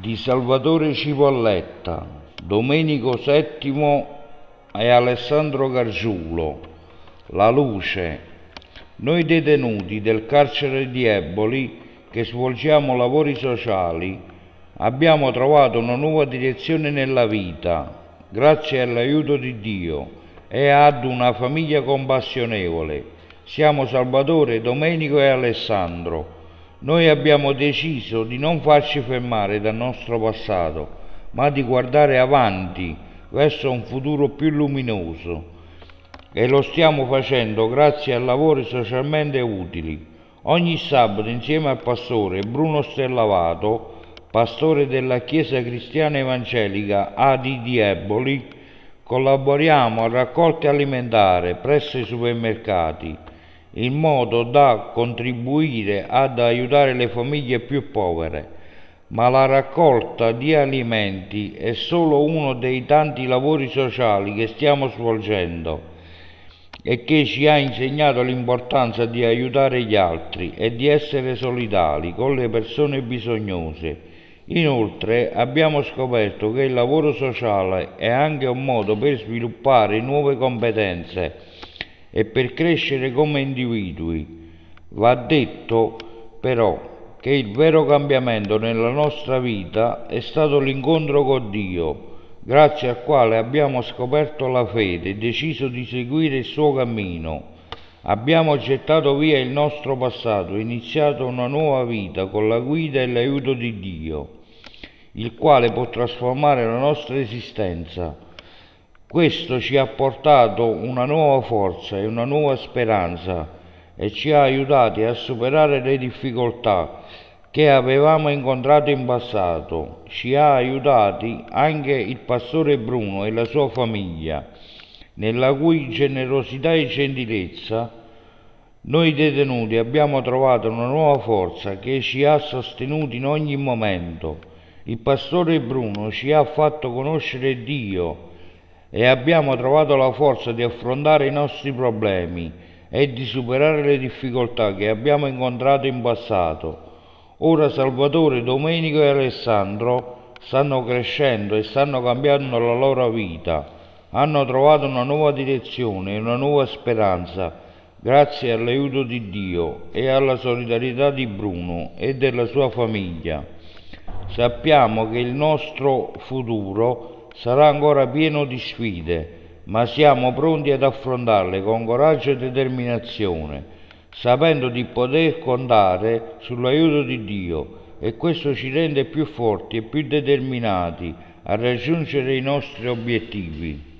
di Salvatore Cipolletta, Domenico VII e Alessandro Gargiulo, La Luce. Noi detenuti del carcere di Eboli che svolgiamo lavori sociali abbiamo trovato una nuova direzione nella vita grazie all'aiuto di Dio e ad una famiglia compassionevole. Siamo Salvatore, Domenico e Alessandro. Noi abbiamo deciso di non farci fermare dal nostro passato, ma di guardare avanti verso un futuro più luminoso. E lo stiamo facendo grazie a lavori socialmente utili. Ogni sabato insieme al pastore Bruno Stellavato pastore della Chiesa Cristiana Evangelica Adi di Eboli, collaboriamo a raccolte alimentari presso i supermercati in modo da contribuire ad aiutare le famiglie più povere. Ma la raccolta di alimenti è solo uno dei tanti lavori sociali che stiamo svolgendo e che ci ha insegnato l'importanza di aiutare gli altri e di essere solidali con le persone bisognose Inoltre abbiamo scoperto che il lavoro sociale è anche un modo per sviluppare nuove competenze e per crescere come individui. Va detto però che il vero cambiamento nella nostra vita è stato l'incontro con Dio, grazie al quale abbiamo scoperto la fede e deciso di seguire il suo cammino. Abbiamo gettato via il nostro passato e iniziato una nuova vita con la guida e l'aiuto di Dio, il quale può trasformare la nostra esistenza. Questo ci ha portato una nuova forza e una nuova speranza e ci ha aiutati a superare le difficoltà che avevamo incontrato in passato. Ci ha aiutati anche il pastore Bruno e la sua famiglia nella cui generosità e gentilezza noi detenuti abbiamo trovato una nuova forza che ci ha sostenuti in ogni momento. Il pastore Bruno ci ha fatto conoscere Dio e abbiamo trovato la forza di affrontare i nostri problemi e di superare le difficoltà che abbiamo incontrato in passato. Ora Salvatore, Domenico e Alessandro stanno crescendo e stanno cambiando la loro vita hanno trovato una nuova direzione e una nuova speranza grazie all'aiuto di Dio e alla solidarietà di Bruno e della sua famiglia. Sappiamo che il nostro futuro sarà ancora pieno di sfide, ma siamo pronti ad affrontarle con coraggio e determinazione, sapendo di poter contare sull'aiuto di Dio e questo ci rende più forti e più determinati a raggiungere i nostri obiettivi.